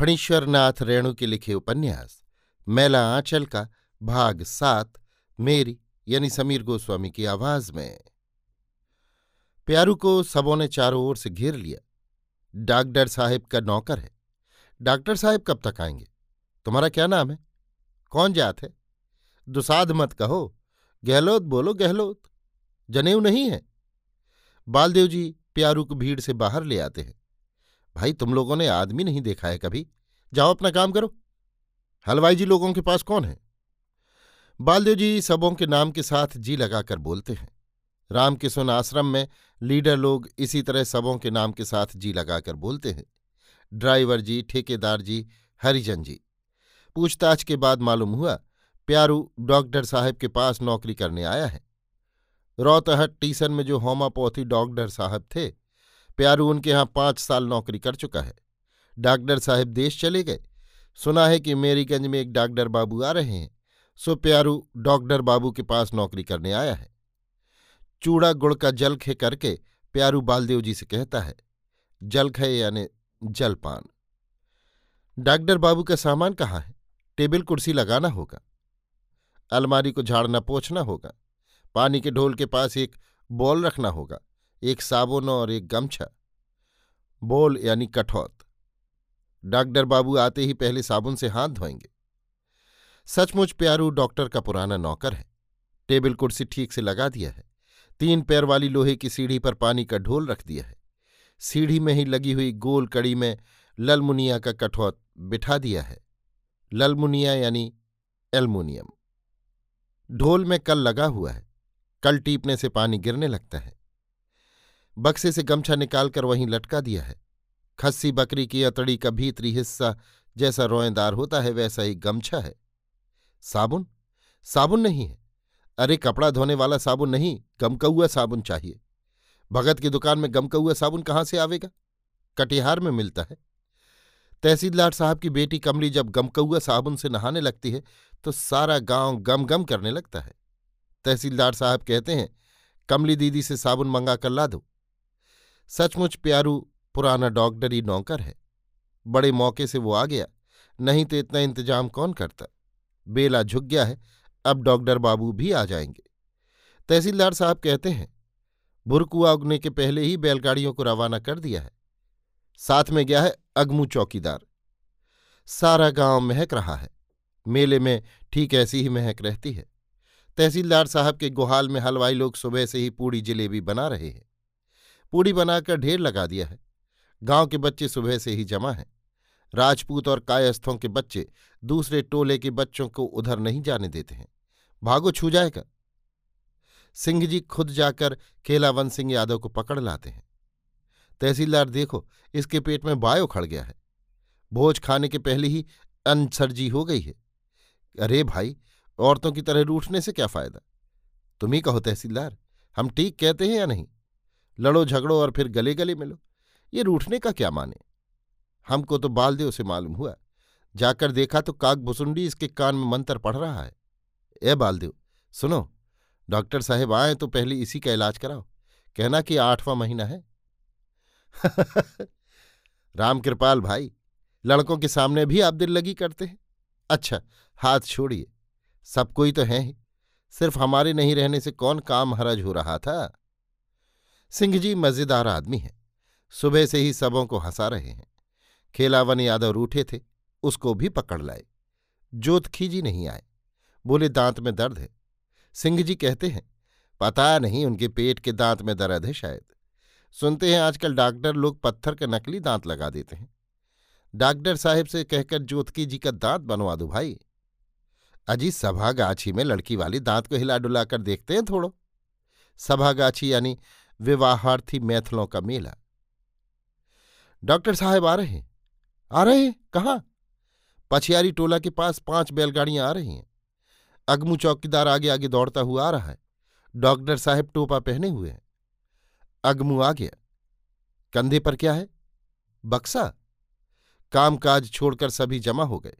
फणीश्वरनाथ रेणु के लिखे उपन्यास, मैला आंचल का भाग सात, मेरी, यानी समीर गोस्वामी की आवाज़ में। प्यारू को सबों ने चारों ओर से घेर लिया। डॉक्टर साहिब का नौकर है। डॉक्टर साहब कब तक आएँगे? तुम्हारा क्या नाम है? कौन जात है? दुसाध मत कहो। गहलोत बोलो गहलोत। जनेऊ नहीं है। बालदेव जी प्यारू को भीड़ से बाहर ले आते हैं। भाई, तुम लोगों ने आदमी नहीं देखा है कभी। जाओ अपना काम करो। हलवाई जी लोगों के पास कौन है? बालदेव जी सबों के नाम के साथ जी लगाकर बोलते हैं। रामकिशुन आश्रम में लीडर लोग इसी तरह सबों के नाम के साथ जी लगाकर बोलते हैं। ड्राइवर जी, ठेकेदार जी, हरिजन जी। पूछताछ के बाद मालूम हुआ, प्यारू डॉक्टर साहब के पास नौकरी करने आया है। रौतहट टीसन में जो होमापोथी डॉक्टर साहब थे प्यारू उनके यहाँ पाँच साल नौकरी कर चुका है। डॉक्टर साहब देश चले गए। सुना है कि मेरीगंज में एक डॉक्टर बाबू आ रहे हैं। सो प्यारू डॉक्टर बाबू के पास नौकरी करने आया है। चूड़ा गुड़ का जलखे करके प्यारू बालदेव जी से कहता है, जलखे यानी जलपान। डॉक्टर बाबू का सामान कहाँ है? टेबल कुर्सी लगाना होगा। अलमारी को झाड़ना पोछना होगा। पानी के ढोल के पास एक बॉल रखना होगा। एक साबुन और एक गमछा बोल यानी कठौत। डॉक्टर बाबू आते ही पहले साबुन से हाथ धोएँगे। सचमुच प्यारू डॉक्टर का पुराना नौकर है। टेबल कुर्सी ठीक से लगा दिया है। तीन पैर वाली लोहे की सीढ़ी पर पानी का ढोल रख दिया है। सीढ़ी में ही लगी हुई गोल कड़ी में ललमुनिया का कठौत बिठा दिया है। ललमुनिया यानी एल्मुनियम ढोल में कल लगा हुआ है। कल टीपने से पानी गिरने लगता है। बक्से से गमछा निकालकर वहीं लटका दिया है। खस्सी बकरी की अतड़ी का भीतरी हिस्सा जैसा रोएदार होता है, वैसा ही गमछा है। साबुन? साबुन नहीं है। अरे, कपड़ा धोने वाला साबुन नहीं, गमकौआ साबुन चाहिए। भगत की दुकान में गमकौआ साबुन कहाँ से आवेगा? कटिहार में मिलता है। तहसीलदार साहब की बेटी कमली जब गमकौआ साबुन से नहाने लगती है तो सारा गाँव गम गम करने लगता है। तहसीलदार साहब कहते हैं, कमली दीदी से साबुन मंगा कर ला दो। सचमुच प्यारू पुराना डॉक्टरी नौकर है। बड़े मौके से वो आ गया, नहीं तो इतना इंतज़ाम कौन करता? बेला झुक गया है, अब डॉक्टर बाबू भी आ जाएँगे। तहसीलदार साहब कहते हैं बुरकुआ उगने के पहले ही बैलगाड़ियों को रवाना कर दिया है। साथ में गया है अगमू चौकीदार। सारा गाँव महक रहा है। मेले में ठीक ऐसी ही महक रहती है। तहसीलदार साहब के गुहाल में हलवाई लोग सुबह से ही पूड़ी जिलेबी बना रहे हैं। पूड़ी बनाकर ढेर लगा दिया है। गाँव के बच्चे सुबह से ही जमा हैं। राजपूत और कायस्थों के बच्चे दूसरे टोले के बच्चों को उधर नहीं जाने देते हैं। भागो, छू जाएगा। सिंह जी खुद जाकर केलावन सिंह यादव को पकड़ लाते हैं। तहसीलदार, देखो, इसके पेट में बायो खड़ गया है। भोज खाने के पहले ही अनसर्जी हो गई है। अरे भाई, औरतों की तरह रूठने से क्या फ़ायदा? तुम ही कहो, तहसीलदार, हम ठीक कहते हैं या नहीं? लड़ो, झगड़ो और फिर गले गले मिलो। ये रूठने का क्या माने? हमको तो बालदेव से मालूम हुआ। जाकर देखा तो काक भुसुंडी इसके कान में मंत्र पढ़ रहा है। ए बालदेव, सुनो, डॉक्टर साहेब आए तो पहले इसी का इलाज कराओ। कहना कि आठवां महीना है। राम कृपाल भाई, लड़कों के सामने भी आप दिल लगी करते हैं। अच्छा हाथ छोड़िए। सब कोई तो है ही। सिर्फ़ हमारे नहीं रहने से कौन काम हरज हो रहा था? सिंह जी मज़ेदार आदमी हैं। सुबह से ही सबों को हंसा रहे हैं। खेलावन यादव रूठे थे, उसको भी पकड़ लाए। जोत खीजी नहीं आए। बोले, दांत में दर्द है। सिंह जी कहते हैं, पता नहीं उनके पेट के दांत में दर्द है शायद। सुनते हैं आजकल डॉक्टर लोग पत्थर के नकली दांत लगा देते हैं। डॉक्टर साहब से कहकर ज्योतकी जी का दांत बनवा दो भाई। अजी, सभागाछी में लड़की वाली दांत को हिला डुला कर देखते हैं थोड़ो। सभागाछी यानी विवाहार्थी मैथलों का मेला। डॉक्टर साहब आ रहे हैं। आ रहे हैं? कहाँ? पछियारी टोला के पास पाँच बैलगाड़ियाँ आ रही हैं। अगमू चौकीदार आगे आगे दौड़ता हुआ आ रहा है। डॉक्टर साहब टोपा पहने हुए हैं। अगमू आ गया। कंधे पर क्या है? बक्सा। कामकाज छोड़कर सभी जमा हो गए।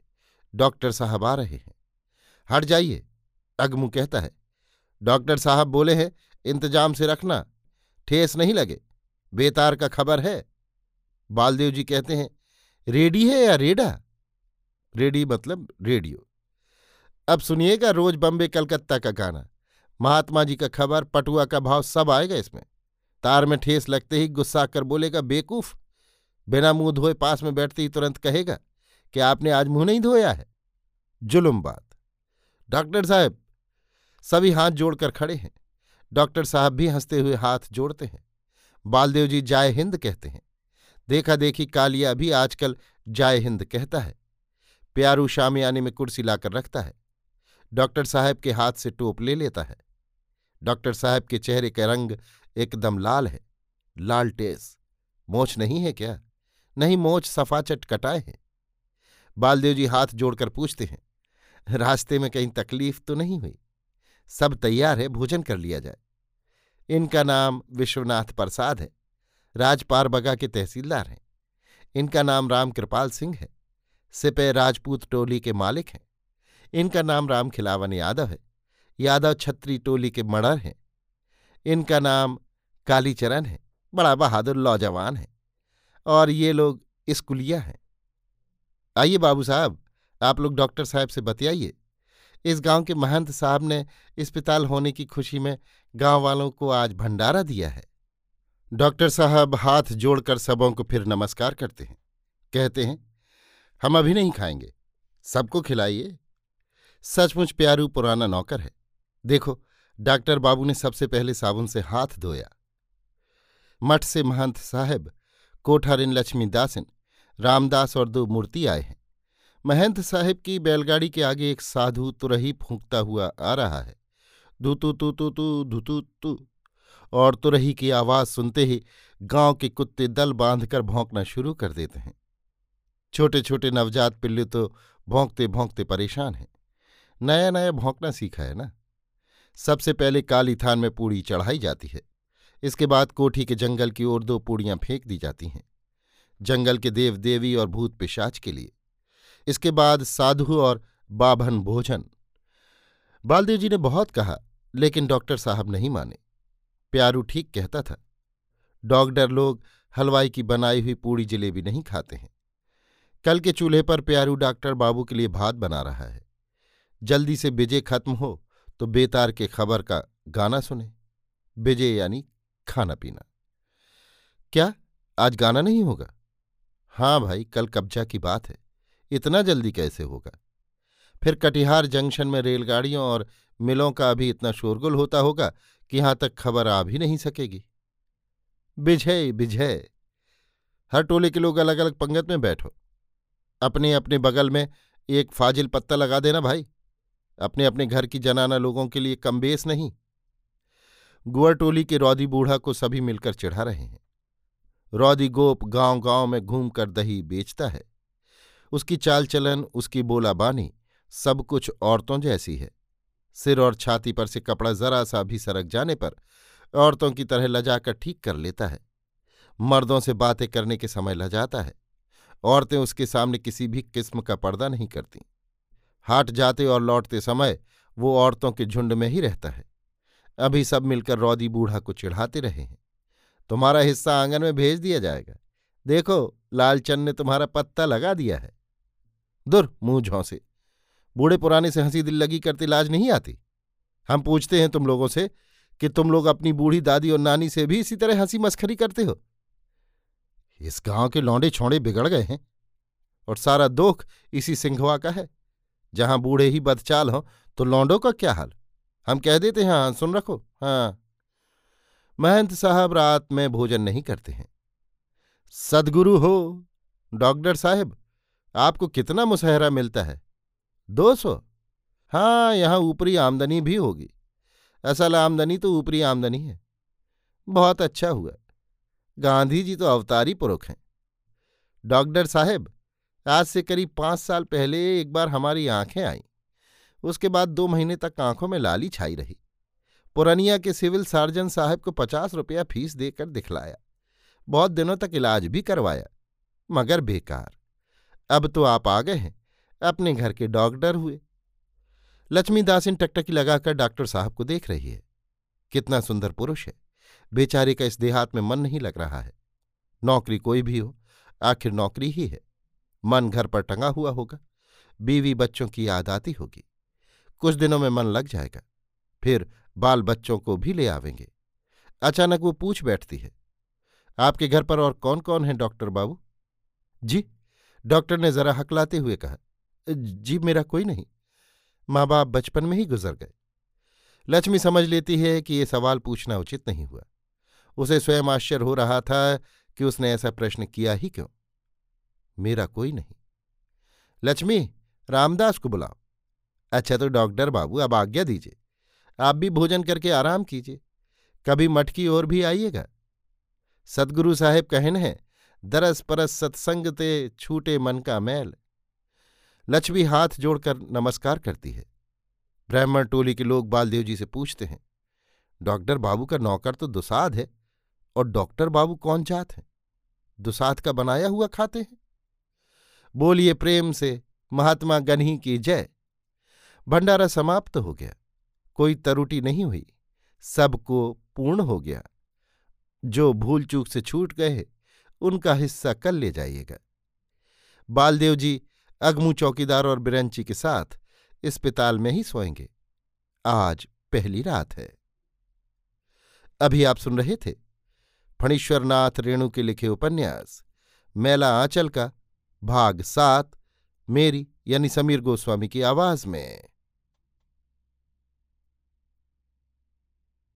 डॉक्टर साहब आ रहे हैं। हट जाइए। अगमू कहता है। डॉक्टर साहब बोले हैं, इंतज़ाम से रखना। ठेस नहीं लगे? बेतार का खबर है? बालदेव जी कहते हैं, रेडी है या रेडा? रेडी मतलब रेडियो। अब सुनिएगा रोज बम्बे कलकत्ता का गाना। महात्मा जी का खबर, पटुआ का भाव सब आएगा इसमें। तार में ठेस लगते ही गुस्सा कर बोलेगा, बेकूफ, बिना मुँह धोए पास में बैठते ही तुरंत कहेगा कि आपने आज मुँह नहीं धोया है। जुलुम बात। डॉक्टर साहब, सभी हाथ जोड़कर खड़े हैं। डॉक्टर साहब भी हँसते हुए हाथ जोड़ते हैं। बालदेव जी, जाय हिंद कहते हैं। देखा देखी कालिया भी आजकल जाय हिंद कहता है। प्यारू शामियाने में कुर्सी लाकर रखता है। डॉक्टर साहब के हाथ से टोप ले लेता है। डॉक्टर साहब के चेहरे का रंग एकदम लाल है। लाल टेस। मोछ नहीं है क्या? नहीं मोछ सफ़ा कटाए हैं। बालदेव जी हाथ जोड़कर पूछते हैं, रास्ते में कहीं तकलीफ़ तो नहीं हुई? सब तैयार है, भोजन कर लिया जाए। इनका नाम विश्वनाथ प्रसाद है, राजपारबगा के तहसीलदार हैं। इनका नाम राम कृपाल सिंह है, सिपे राजपूत टोली के मालिक हैं। इनका नाम राम खिलावन यादव है, यादव छत्री टोली के मड़र हैं। इनका नाम कालीचरण है, बड़ा बहादुर लौजवान है, और ये लोग स्कूलिया हैं। आइए बाबू साहब, आप लोग डॉक्टर साहब से बतियाइए। इस गाँव के महंत साहब ने अस्पताल होने की खुशी में गाँव वालों को आज भंडारा दिया है। डॉक्टर साहब हाथ जोड़कर सबों को फिर नमस्कार करते हैं। कहते हैं, हम अभी नहीं खाएँगे। सबको खिलाइए। सचमुच प्यारू पुराना नौकर है। देखो, डॉक्टर बाबू ने सबसे पहले साबुन से हाथ धोया। मठ से महंत साहब, कोठारिन लक्ष्मीदासिन, रामदास और दो मूर्ति आए हैं। महंत साहब की बैलगाड़ी के आगे एक साधु तुरही फूंकता हुआ आ रहा है। धुतु तु तु तु धुतु तु और तुरही की आवाज़ सुनते ही गाँव के कुत्ते दल बांधकर भौंकना शुरू कर देते हैं। छोटे छोटे नवजात पिल्लू तो भौंकते भौंकते परेशान हैं। नया नया भौंकना सीखा है ना? सबसे पहले काली थान में पूड़ी चढ़ाई जाती है। इसके बाद कोठी के जंगल की ओर दो पूड़ियाँ फेंक दी जाती हैं। जंगल के देव देवी और भूत पिशाच के लिए। इसके बाद साधु और बाभन भोजन। बालदेव जी ने बहुत कहा, लेकिन डॉक्टर साहब नहीं माने। प्यारू ठीक कहता था डॉक्टर लोग हलवाई की बनाई हुई पूड़ी जलेबी नहीं खाते हैं। कल के चूल्हे पर प्यारू डॉक्टर बाबू के लिए भात बना रहा है। जल्दी से बिजे खत्म हो तो बेतार के खबर का गाना सुने। बिजे यानी खाना पीना। क्या, आज गाना नहीं होगा? हाँ भाई, कल कब्जा की बात है। इतना जल्दी कैसे होगा? फिर कटिहार जंक्शन में रेलगाड़ियों और मिलों का अभी इतना शोरगुल होता होगा कि यहाँ तक खबर आ भी नहीं सकेगी। बिझय बिझय हर टोले के लोग अलग अलग पंगत में बैठो। अपने अपने बगल में एक फाजिल पत्ता लगा देना भाई। अपने अपने घर की जनाना लोगों के लिए कमबेस नहीं। गुअर टोली के रौदी बूढ़ा को सभी मिलकर चिढ़ा रहे हैं। रौदी गोप गाँव गाँव में घूमकर दही बेचता है। उसकी चाल चलन, उसकी बोला बानी, सब कुछ औरतों जैसी है। सिर और छाती पर से कपड़ा जरा सा भी सरक जाने पर औरतों की तरह लजाकर ठीक कर लेता है। मर्दों से बातें करने के समय लजाता है। औरतें उसके सामने किसी भी किस्म का पर्दा नहीं करती। हाट जाते और लौटते समय वो औरतों के झुंड में ही रहता है। अभी सब मिलकर रौदी बूढ़ा को चिढ़ाते रहे हैं। तुम्हारा हिस्सा आँगन में भेज दिया जाएगा। देखो लालचंद ने तुम्हारा पत्ता लगा दिया है। दुर, मुँह झोंसे। बूढ़े पुराने से हँसी दिल लगी करते लाज नहीं आती? हम पूछते हैं तुम लोगों से कि तुम लोग अपनी बूढ़ी दादी और नानी से भी इसी तरह हँसी मस्खरी करते हो? इस गाँव के लौंडे छोड़े बिगड़ गए हैं और सारा दोख इसी सिंघवा का है। जहाँ बूढ़े ही बदचाल हों तो लौंडो का क्या हाल? हम कह देते हैं हाँ सुन रखो हाँ। महंत साहब रात में भोजन नहीं करते हैं। सदगुरु हो, डॉक्टर साहब आपको कितना मुसहरा मिलता है? दो सौ? हाँ यहाँ ऊपरी आमदनी भी होगी। असल आमदनी तो ऊपरी आमदनी है। बहुत अच्छा हुआ। गांधी जी तो अवतारी पुरुख हैं। डॉक्टर साहब, आज से करीब पाँच साल पहले एक बार हमारी आँखें आईं। उसके बाद दो महीने तक आँखों में लाली छाई रही। पुरनिया के सिविल सर्जन साहब को पचास रुपया फ़ीस देकर दिखलाया। बहुत दिनों तक इलाज भी करवाया, मगर बेकार। अब तो आप आ गए हैं। अपने घर के डॉक्टर हुए। लक्ष्मी दासिन टकटकी लगाकर डॉक्टर साहब को देख रही है। कितना सुंदर पुरुष है। बेचारे का इस देहात में मन नहीं लग रहा है। नौकरी कोई भी हो, आखिर नौकरी ही है। मन घर पर टंगा हुआ होगा। बीवी बच्चों की याद आती होगी। कुछ दिनों में मन लग जाएगा। फिर बाल बच्चों को भी ले आवेंगे। अचानक वो पूछ बैठती है। आपके घर पर और कौन कौन है डॉक्टर बाबू? जी डॉक्टर ने जरा हकलाते हुए कहा, जी, मेरा कोई नहीं। माँ बाप बचपन में ही गुजर गए। लक्ष्मी समझ लेती है कि ये सवाल पूछना उचित नहीं हुआ। उसे स्वयं आश्चर्य हो रहा था कि उसने ऐसा प्रश्न किया ही क्यों? मेरा कोई नहीं। लक्ष्मी, रामदास को बुलाओ। अच्छा तो डॉक्टर बाबू, अब आज्ञा दीजिए। आप भी भोजन करके आराम कीजिए। कभी मठ की ओर भी आइएगा। सदगुरु साहेब कहन है दरस परस सत्संग ते छूटे मन का मैल। लक्ष्मी हाथ जोड़कर नमस्कार करती है। ब्राह्मण टोली के लोग बालदेव जी से पूछते हैं, डॉक्टर बाबू का नौकर तो दुसाध है, और डॉक्टर बाबू कौन जात है? दुसाध का बनाया हुआ खाते हैं? बोलिए प्रेम से, महात्मा गन्ही की जय। भंडारा समाप्त हो गया। कोई तरुटी नहीं हुई। सबको पूर्ण हो गया। जो भूल चूक से छूट गए उनका हिस्सा कल ले जाइएगा। बालदेव जी, अगमू चौकीदार और बिरंची के साथ इस पिताल में ही सोएँगे। आज पहली रात है। अभी आप सुन रहे थे फणीश्वरनाथ रेणु के लिखे उपन्यास, मैला आंचल का, भाग सात, मेरी यानी समीर गोस्वामी की आवाज़ में।